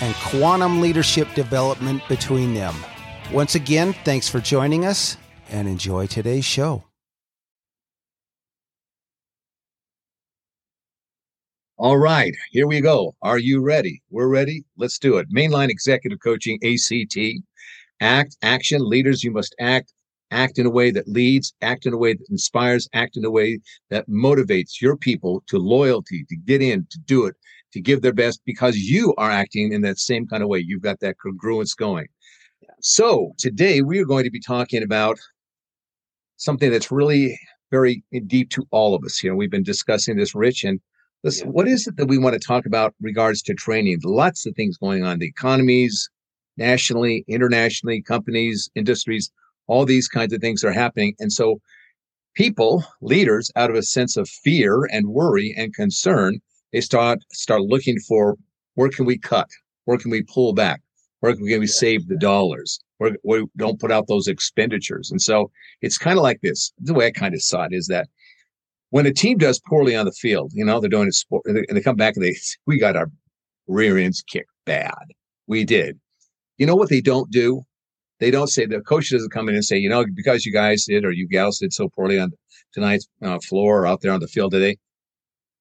and quantum leadership development between them. Once again, thanks for joining us and enjoy today's show. All right, here we go. Are you ready? We're ready. Let's do it. Mainline Executive Coaching, ACT. Act, action, leaders, you must act. Act in a way that leads, act in a way that inspires, act in a way that motivates your people to loyalty, to get in, to do it, to give their best because you are acting in that same kind of way. You've got that congruence going. So today we are going to be talking about something that's really very deep to all of us. You know, we've been discussing this, Rich, and this, yeah. what is it that we want to talk about regards to training? Lots of things going on, the economies, nationally, internationally, companies, industries, all these kinds of things are happening. And so people, leaders, out of a sense of fear and worry and concern, they start start looking for where can we cut? Where can we pull back? Where can we save the dollars? Where we don't put out those expenditures? And so it's kind of like this. The way I kind of saw it is that when a team does poorly on the field, you know, they're doing a sport and they come back and they, we got our rear ends kicked bad. We did. You know what they don't do? They don't say the coach doesn't come in and say, you know, because you guys did or you gals did so poorly on tonight's uh, floor or out there on the field today,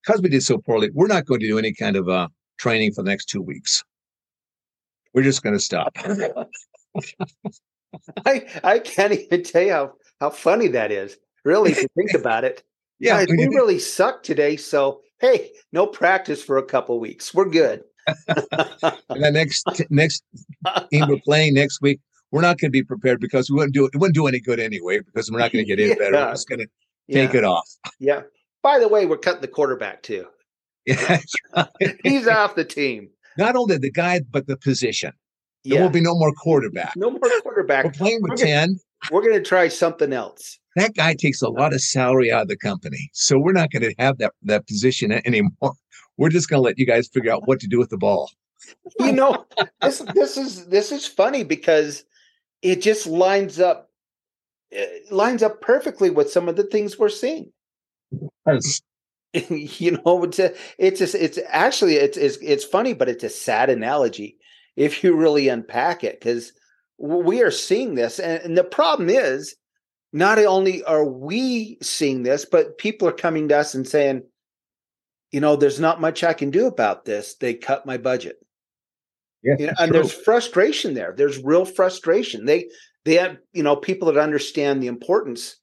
because we did so poorly, we're not going to do any kind of uh, training for the next two weeks. We're just going to stop. I I can't even tell you how, how funny that is. Really, if you think about it. Yeah, Guys, we really suck today. So hey, no practice for a couple weeks. We're good. and the next next team we're playing next week, we're not going to be prepared because we wouldn't do it. wouldn't do any good anyway because we're not going to get in yeah. better. We're just going to take yeah. it off. Yeah. By the way, we're cutting the quarterback too. Yeah, he's off the team. Not only the guy, but the position. There yeah. will be no more quarterback. No more quarterback. We're playing with we're 10. Gonna, we're going to try something else. That guy takes a lot of salary out of the company. So we're not going to have that, that position anymore. We're just going to let you guys figure out what to do with the ball. you know, this this is this is funny because it just lines up eh, lines up perfectly with some of the things we're seeing. Yes. you know, it's a, it's a, it's actually it's, it's it's funny, but it's a sad analogy if you really unpack it because we are seeing this, and, and the problem is not only are we seeing this, but people are coming to us and saying, you know, there's not much I can do about this. They cut my budget. Yeah, you know, and there's frustration there. There's real frustration. They they have, you know, people that understand the importance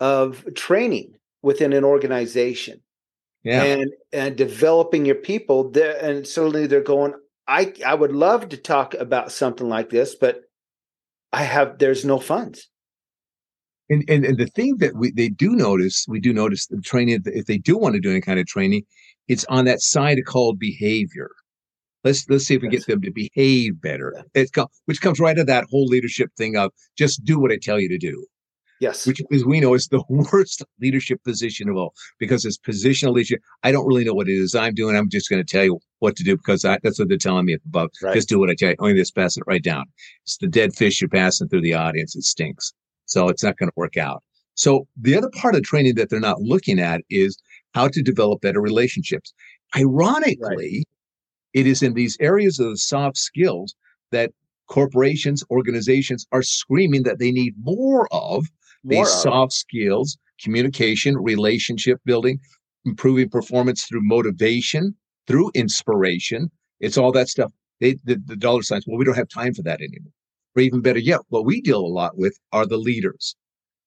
of training within an organization. Yeah. And and developing your people there and suddenly they're going, I I would love to talk about something like this, but I have there's no funds. And, and, and the thing that we they do notice, we do notice the training if they do want to do any kind of training, it's on that side called behavior. Let's let's see if we get them to behave better. It's which comes right to that whole leadership thing of just do what I tell you to do. Yes. Which, as we know, is the worst leadership position of all because it's positional leadership. I don't really know what it is I'm doing. I'm just going to tell you what to do because I, that's what they're telling me above. Right. Just do what I tell you. Only just pass it right down. It's the dead fish you're passing through the audience. It stinks. So it's not going to work out. So the other part of training that they're not looking at is how to develop better relationships. Ironically, right. it is in these areas of the soft skills that corporations, organizations are screaming that they need more of more these of. soft skills, communication, relationship building, improving performance through motivation, through inspiration. It's all that stuff. they the, the dollar signs. Well, we don't have time for that anymore. Or even better yet, what we deal a lot with are the leaders.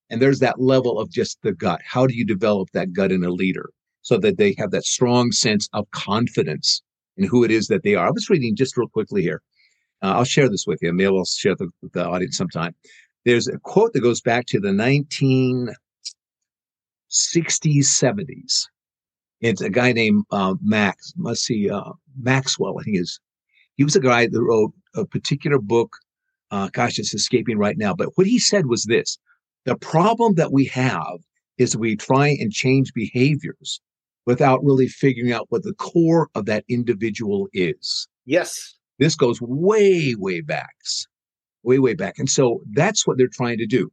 And there's that level of just the gut. How do you develop that gut in a leader so that they have that strong sense of confidence in who it is that they are? I was reading just real quickly here. Uh, I'll share this with you. Maybe I'll share the, the audience sometime. There's a quote that goes back to the 1960s, 70s. It's a guy named uh, Max, must see, uh, Maxwell, I think is. He was a guy that wrote a particular book. Uh, gosh, it's escaping right now. But what he said was this the problem that we have is we try and change behaviors without really figuring out what the core of that individual is. Yes. This goes way, way back, way, way back. And so that's what they're trying to do.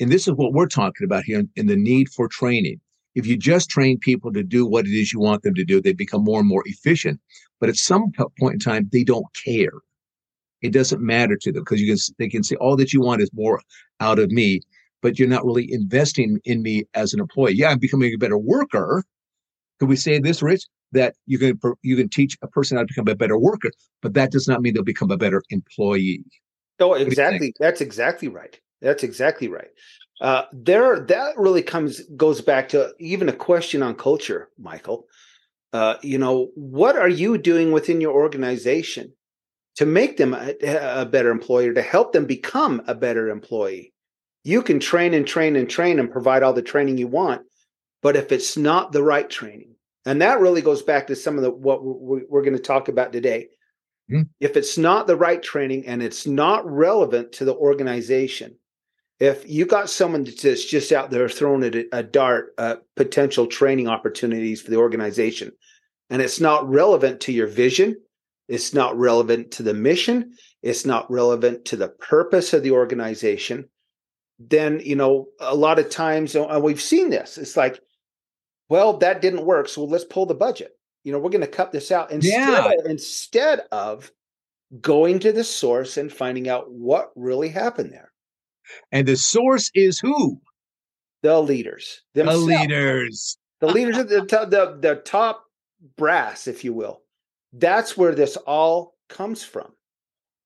And this is what we're talking about here in the need for training. If you just train people to do what it is you want them to do, they become more and more efficient. But at some point in time, they don't care. It doesn't matter to them because you can they can say all that you want is more out of me, but you're not really investing in me as an employee. Yeah, I'm becoming a better worker. Could we say this, Rich? That you can you can teach a person how to become a better worker, but that does not mean they'll become a better employee. Oh, exactly. That's exactly right. That's exactly right. Uh, there, that really comes goes back to even a question on culture, Michael. Uh, you know, what are you doing within your organization to make them a, a better employer, to help them become a better employee? You can train and train and train and provide all the training you want, but if it's not the right training, and that really goes back to some of the what we're, we're going to talk about today. Mm-hmm. If it's not the right training and it's not relevant to the organization, if you got someone that's just out there throwing a, a dart at potential training opportunities for the organization, and it's not relevant to your vision, it's not relevant to the mission, it's not relevant to the purpose of the organization, then you know a lot of times and we've seen this it's like well that didn't work so let's pull the budget you know we're going to cut this out instead yeah. of, instead of going to the source and finding out what really happened there. And the source is who? The leaders themselves. the leaders. The leaders of the, the the top brass if you will. That's where this all comes from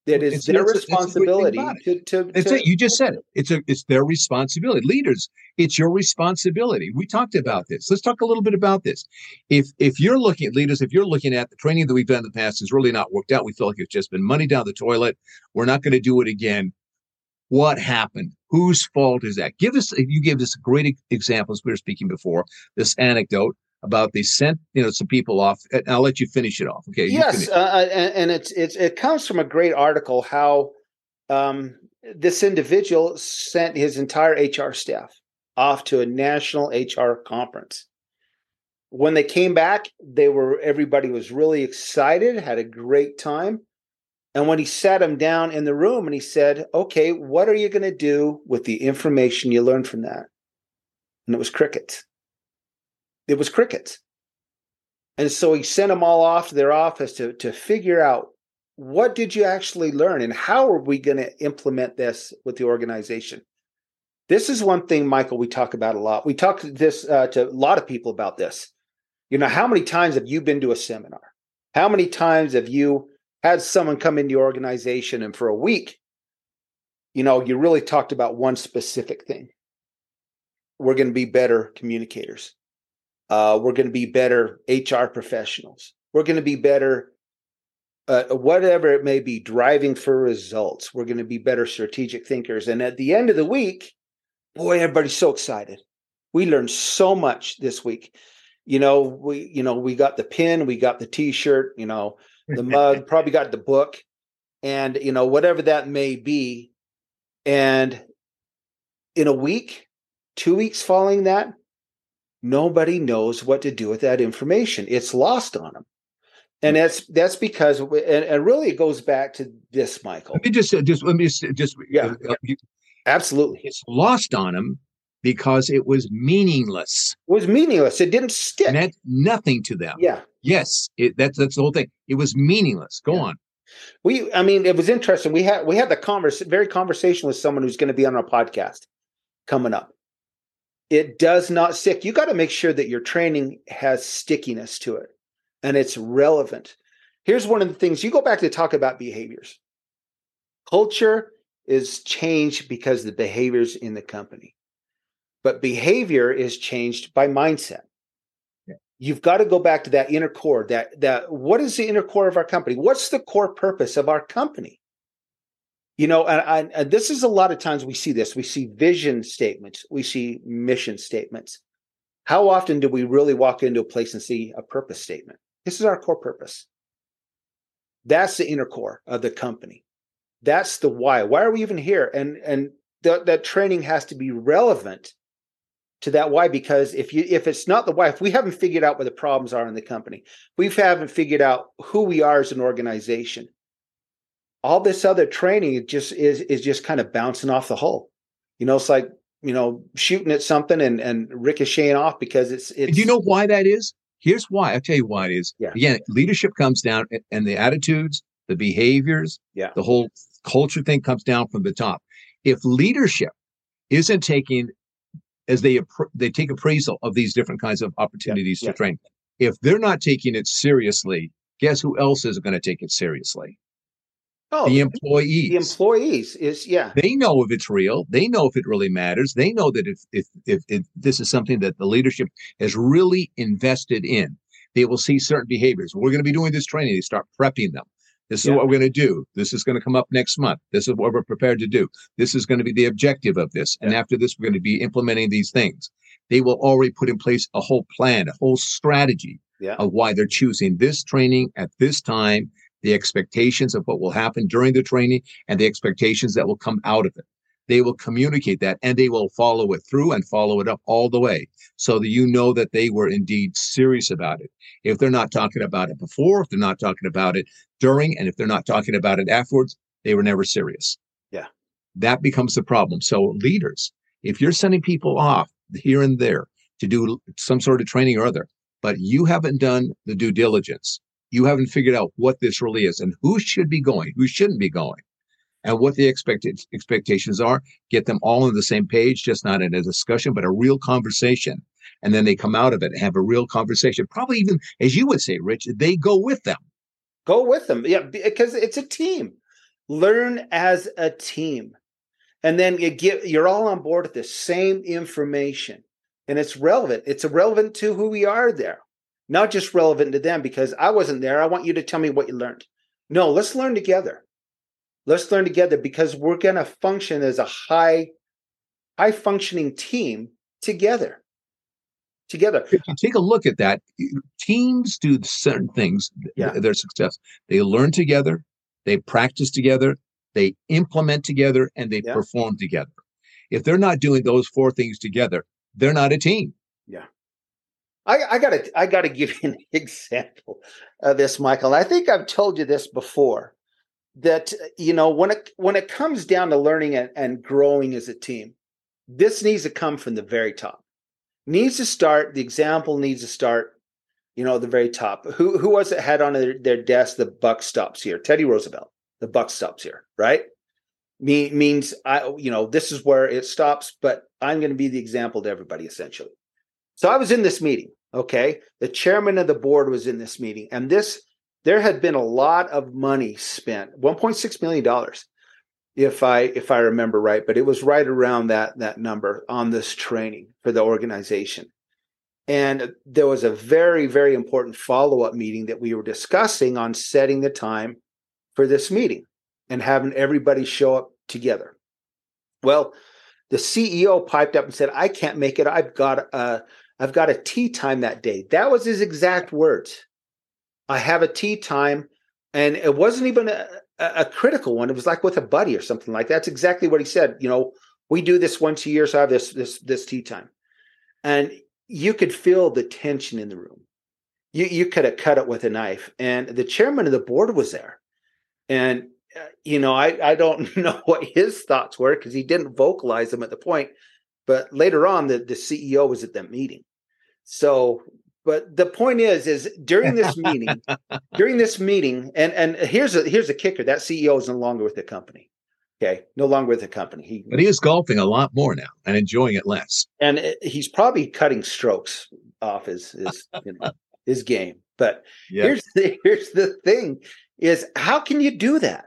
that is it's, their it's, responsibility it's to, to, to, it. You just said it. It's a it's their responsibility. Leaders, it's your responsibility. We talked about this. Let's talk a little bit about this. If if you're looking at leaders, if you're looking at the training that we've done in the past has really not worked out, we feel like it's just been money down the toilet. We're not going to do it again. What happened? Whose fault is that? Give us. You gave us great examples. We were speaking before this anecdote about they sent you know some people off. I'll let you finish it off. Okay. Yes, uh, uh, and, and, it's it's it comes from a great article how um, this individual sent his entire HR staff off to a national HR conference. When they came back, they were everybody was really excited, had a great time. And when he sat them down in the room and he said, "Okay, what are you going to do with the information you learned from that?" And it was crickets it was crickets. And so he sent them all off to their office to, to figure out what did you actually learn and how are we going to implement this with the organization. This is one thing, Michael, we talk about a lot. We talk this uh, to a lot of people about this. You know, how many times have you been to a seminar? How many times have you had someone come into your organization and for a week, you know, you really talked about one specific thing? We're going to be better communicators. Uh, we're going to be better HR professionals. We're going to be better, uh, whatever it may be, driving for results. We're going to be better strategic thinkers. And at the end of the week, boy, everybody's so excited. We learned so much this week. You know, we you know we got the pin, we got the T-shirt, you know, the mug, probably got the book, and you know whatever that may be. And in a week, two weeks following that, nobody knows what to do with that information. It's lost on them. And mm. that's that's because, and, and really, it goes back to this, Michael. Let me just just let me just, just yeah, uh, you, absolutely. It's lost on them because it was meaningless. It was meaningless. It didn't stick. Meant nothing to them. Yeah. Yes. It, that's that's the whole thing. It was meaningless. Go yeah. on. We, I mean, it was interesting. We had we had the converse, very conversation with someone who's going to be on our podcast coming up it does not stick. You got to make sure that your training has stickiness to it and it's relevant. Here's one of the things you go back to talk about behaviors. Culture is changed because the behaviors in the company. But behavior is changed by mindset. Yeah. You've got to go back to that inner core. That that what is the inner core of our company? What's the core purpose of our company? You know, and, and this is a lot of times we see this. We see vision statements. We see mission statements. How often do we really walk into a place and see a purpose statement? This is our core purpose. That's the inner core of the company. That's the why. Why are we even here? And and th- that training has to be relevant to that why because if you if it's not the why if we haven't figured out what the problems are in the company we haven't figured out who we are as an organization all this other training just is is just kind of bouncing off the hull you know it's like you know shooting at something and and ricocheting off because it's it's do you know why that is here's why i'll tell you why it is yeah. again leadership comes down and the attitudes the behaviors yeah the whole culture thing comes down from the top if leadership isn't taking as they they take appraisal of these different kinds of opportunities yeah, to yeah. train. If they're not taking it seriously, guess who else is going to take it seriously? Oh, the employees. The employees is yeah. They know if it's real. They know if it really matters. They know that if if if, if this is something that the leadership has really invested in, they will see certain behaviors. We're going to be doing this training. They start prepping them. This is yeah. what we're going to do. This is going to come up next month. This is what we're prepared to do. This is going to be the objective of this. And after this, we're going to be implementing these things. They will already put in place a whole plan, a whole strategy yeah. of why they're choosing this training at this time, the expectations of what will happen during the training, and the expectations that will come out of it. They will communicate that and they will follow it through and follow it up all the way so that you know that they were indeed serious about it. If they're not talking about it before, if they're not talking about it during, and if they're not talking about it afterwards, they were never serious. Yeah. That becomes the problem. So, leaders, if you're sending people off here and there to do some sort of training or other, but you haven't done the due diligence, you haven't figured out what this really is and who should be going, who shouldn't be going, and what the expected expectations are, get them all on the same page, just not in a discussion, but a real conversation. And then they come out of it and have a real conversation. Probably even, as you would say, Rich, they go with them. Go with them. Yeah, because it's a team. Learn as a team. And then you get you're all on board with the same information. And it's relevant. It's relevant to who we are there. Not just relevant to them because I wasn't there. I want you to tell me what you learned. No, let's learn together. Let's learn together because we're going to function as a high high functioning team together together. If you take a look at that, teams do certain things, yeah. their success. They learn together, they practice together, they implement together, and they yeah. perform together. If they're not doing those four things together, they're not a team. Yeah. I, gotta I gotta give you an example of this, Michael. I think I've told you this before. That you know, when it when it comes down to learning and, and growing as a team, this needs to come from the very top needs to start. The example needs to start. You know, the very top. Who who was it had on their, their desk? The buck stops here. Teddy Roosevelt. The buck stops here. Right. Me, means I. You know, this is where it stops. But I'm going to be the example to everybody essentially. So I was in this meeting. Okay, the chairman of the board was in this meeting, and this there had been a lot of money spent 1.6 million dollars if I if I remember right, but it was right around that that number on this training for the organization. And there was a very very important follow-up meeting that we were discussing on setting the time for this meeting and having everybody show up together. Well, the CEO piped up and said, "I can't make it. I've got a I've got a tee time that day." That was his exact words. I have a tee time and it wasn't even a, a, critical one. It was like with a buddy or something like that. That's exactly what he said. You know, we do this once a year, so I have this this this tee time, and you could feel the tension in the room. You you could have cut it with a knife, and the chairman of the board was there, and uh, you know I I don't know what his thoughts were because he didn't vocalize them at the point, but later on the the CEO was at that meeting, so but the point is is during this meeting during this meeting and and here's a here's a kicker that ceo is no longer with the company okay no longer with the company he but he is golfing a lot more now and enjoying it less and he's probably cutting strokes off his his you know, his game But yep. here's the here's the thing is how can you do that?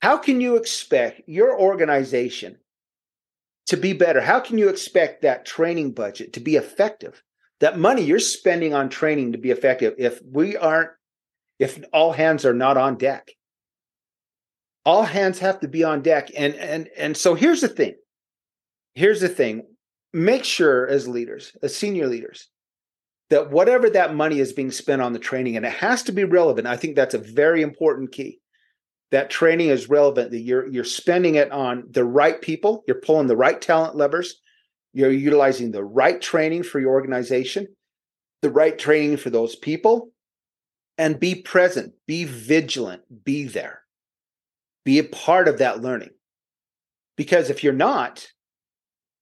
How can you expect your organization to be better? How can you expect that training budget to be effective? That money you're spending on training to be effective if we aren't if all hands are not on deck. All hands have to be on deck and and and so here's the thing. Here's the thing. Make sure as leaders, as senior leaders, that whatever that money is being spent on the training and it has to be relevant. I think that's a very important key that training is relevant that you're you're spending it on the right people you're pulling the right talent levers you're utilizing the right training for your organization the right training for those people and be present be vigilant be there be a part of that learning because if you're not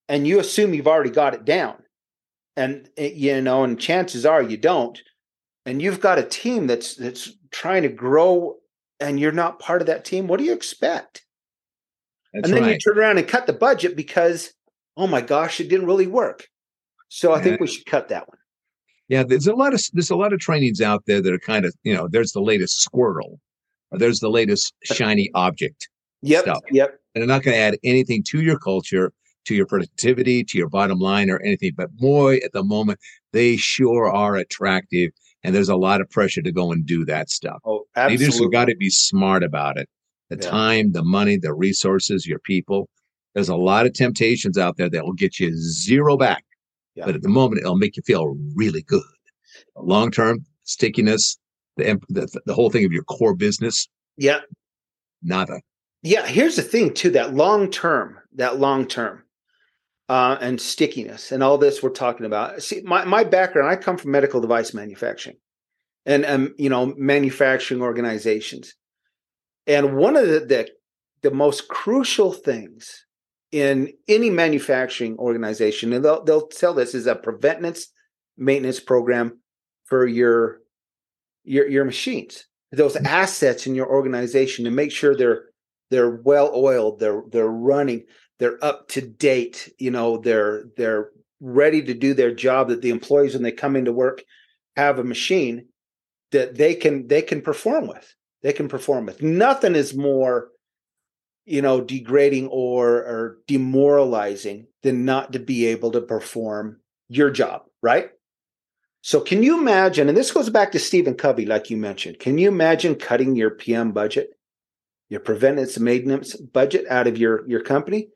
and you assume you've already got it down and eh, you know and chances are you don't and you've got a team that's that's trying to grow and you're not part of that team, what do you expect? That's and then right. you turn around and cut the budget because, oh my gosh, it didn't really work. So I yeah. think we should cut that one. Yeah, there's a lot of there's a lot of trainings out there that are kind of you know there's the latest squirrel, or there's the latest uh, shiny object. Yep. Stuff. Yep. And they're not going to add anything to your culture, to your productivity, to your bottom line, or anything. But boy, at the moment, they sure are attractive and there's a lot of pressure to go and do that stuff. Oh, absolutely. Leaders have got to be smart about it. The yeah. time, the money, the resources, your people. There's a lot of temptations out there that will get you zero back. Yeah. But at the moment, it'll make you feel really good. Long term stickiness, the, the the whole thing of your core business. Yeah. Nada. Yeah. Here's the thing, too. That long term, that long term uh, and stickiness and all this we're talking about. See, my, my background, I come from medical device manufacturing and, um, you know, manufacturing organizations. And one of the, the, the most crucial things in any manufacturing organization, and they'll, they'll tell this, is a preventative maintenance program for your, your, your machines, those mm-hmm. assets in your organization to make sure they're, they're well oiled, they're, they're running they're up to date you know they're they're ready to do their job that the employees when they come into work have a machine that they can they can perform with. They can perform with. Nothing is more you know degrading or or demoralizing than not to be able to perform your job right so can you imagine and this goes back to stephen covey like you mentioned can you imagine cutting your pm budget your preventative maintenance budget out of your your company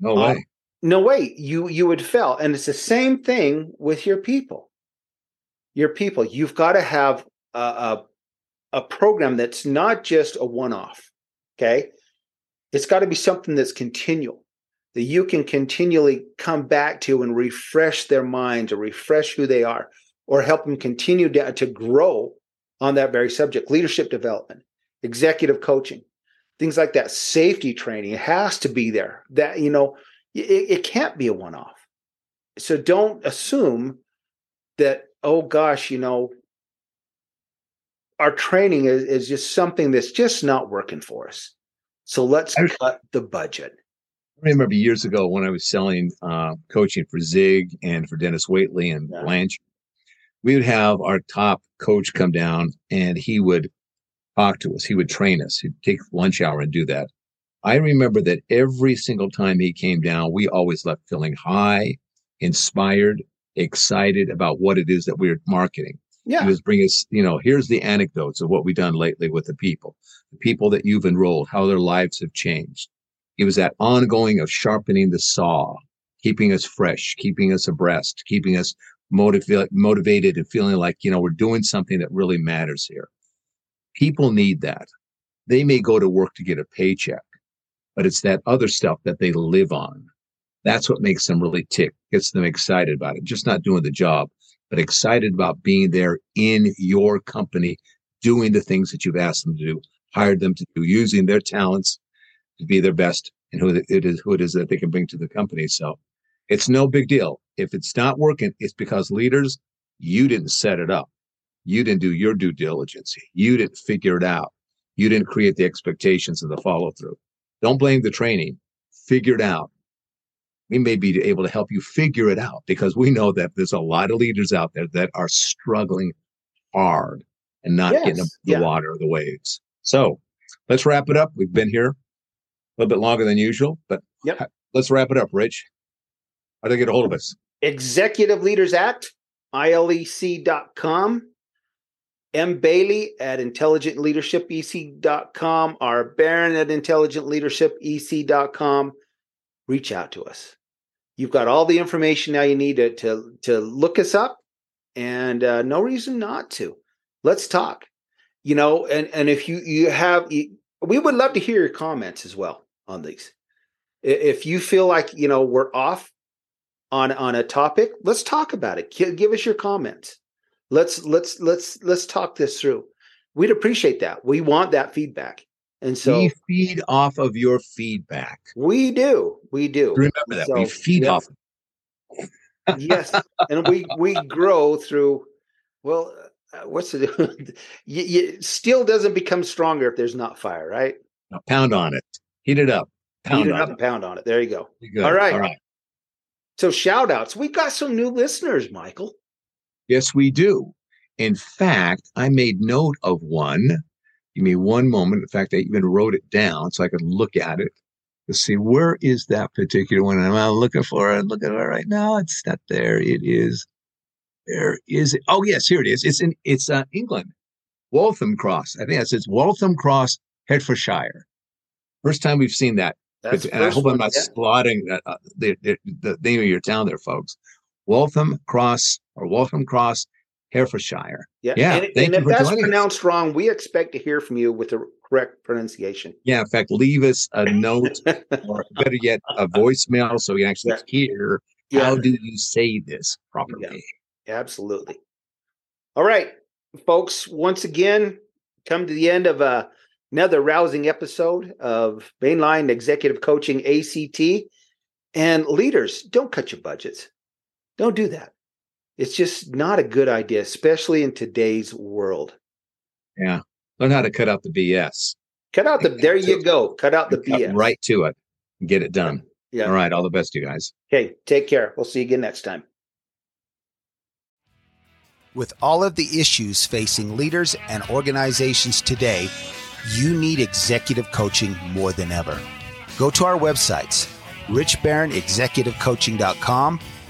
no uh, way. no way. You you would fail. And it's the same thing with your people. Your people. You've got to have a, a, a program that's not just a one-off. Okay. It's got to be something that's continual, that you can continually come back to and refresh their minds or refresh who they are, or help them continue to, to grow on that very subject. Leadership development, executive coaching, things like that. Safety training it has to be there. That you know it, it can't be a one-off. So don't assume that oh gosh you know our training is, is just something that's just not working for us so let's cut the budget I remember years ago when I was selling uh, coaching for Zig and for Dennis Waitley and yeah. Blanche, we would have our top coach come down and he would talk to us. He would train us. He'd take lunch hour and do that. I remember that every single time he came down, we always left feeling high, inspired, excited about what it is that we are marketing. Yeah. He was bringing you know, here's the anecdotes of what we've done lately with the people, the people that you've enrolled, how their lives have changed. It was that ongoing of sharpening the saw, keeping us fresh, keeping us abreast, keeping us motivated, motivated and feeling like, you know, we're doing something that really matters here. People need that. They may go to work to get a paycheck, but it's that other stuff that they live on. That's what makes them really tick, gets them excited about it. Just not doing the job, but excited about being there in your company, doing the things that you've asked them to do, hired them to do, using their talents to be their best and who it is, who it is that they can bring to the company. So it's no big deal. If it's not working, it's because leaders, you didn't set it up. You didn't do your due diligence. You didn't figure it out. You didn't create the expectations and the follow through. Don't blame the training. Figure it out. We may be able to help you figure it out because we know that there's a lot of leaders out there that are struggling hard and not Yes, getting the yeah. water or the waves. So let's wrap it up. We've been here a little bit longer than usual, but Yep. let's wrap it up, Rich. How do they get a hold of us? Executive Leaders Act, ILEC.com, M. Bailey at intelligentleadershipec.com, R. Barron at intelligentleadershipec.com. Reach out to us. You've got all the information now you need to, to, to look us up and uh, no reason not to. Let's talk. You know, and, and if you, you have, you, we would love to hear your comments as well on these. If you feel like, you know, we're off on on a topic let's talk about it give us your comments let's let's let's let's talk this through we'd appreciate that we want that feedback and so we feed off of your feedback. we do we do Remember that. we feed yeah. off. yes and we we grow through well uh, what's the you, you, steel doesn't become stronger if there's not fire right Now pound on it. Heat it up. Pound Heat it on up and pound on it there you go it. All right. All right. so shout outs we got some new listeners michael Yes, we do. In fact, I made note of one. Give me one moment. In fact, I even wrote it down so I could look at it to see where is that particular one. And I'm looking for it. Look at it right now. It's not there. It is. There is it. Oh yes, here it is. It's in. It's uh, England. Waltham Cross. I think that's it's Waltham Cross, Hertfordshire. First time we've seen that. That's and I hope one, I'm not yeah. slotting uh, the, the the name of your town there, folks. Waltham Cross or Waltham Cross, Herefordshire. Yeah, Yeah, And, and if that's joining us. pronounced wrong, we expect to hear from you with the correct pronunciation. Yeah, in fact, leave us a note or better yet, a voicemail so we can actually hear Yeah, how do you say this properly. absolutely. All right, folks. Once again, come to the end of uh, another rousing episode of Mainline Executive Coaching ACT. And leaders, don't cut your budgets. Don't do that. It's just not a good idea, especially in today's world. Yeah. Learn how to cut out the BS. Cut out the. There you go. Cut out the Cut BS. right to it and get it done. Yeah. All right. All the best, you guys. Okay. Take care. We'll see you again next time. With all of the issues facing leaders and organizations today, you need executive coaching more than ever. Go to our websites, richbarronexecutivecoaching.com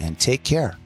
and take care.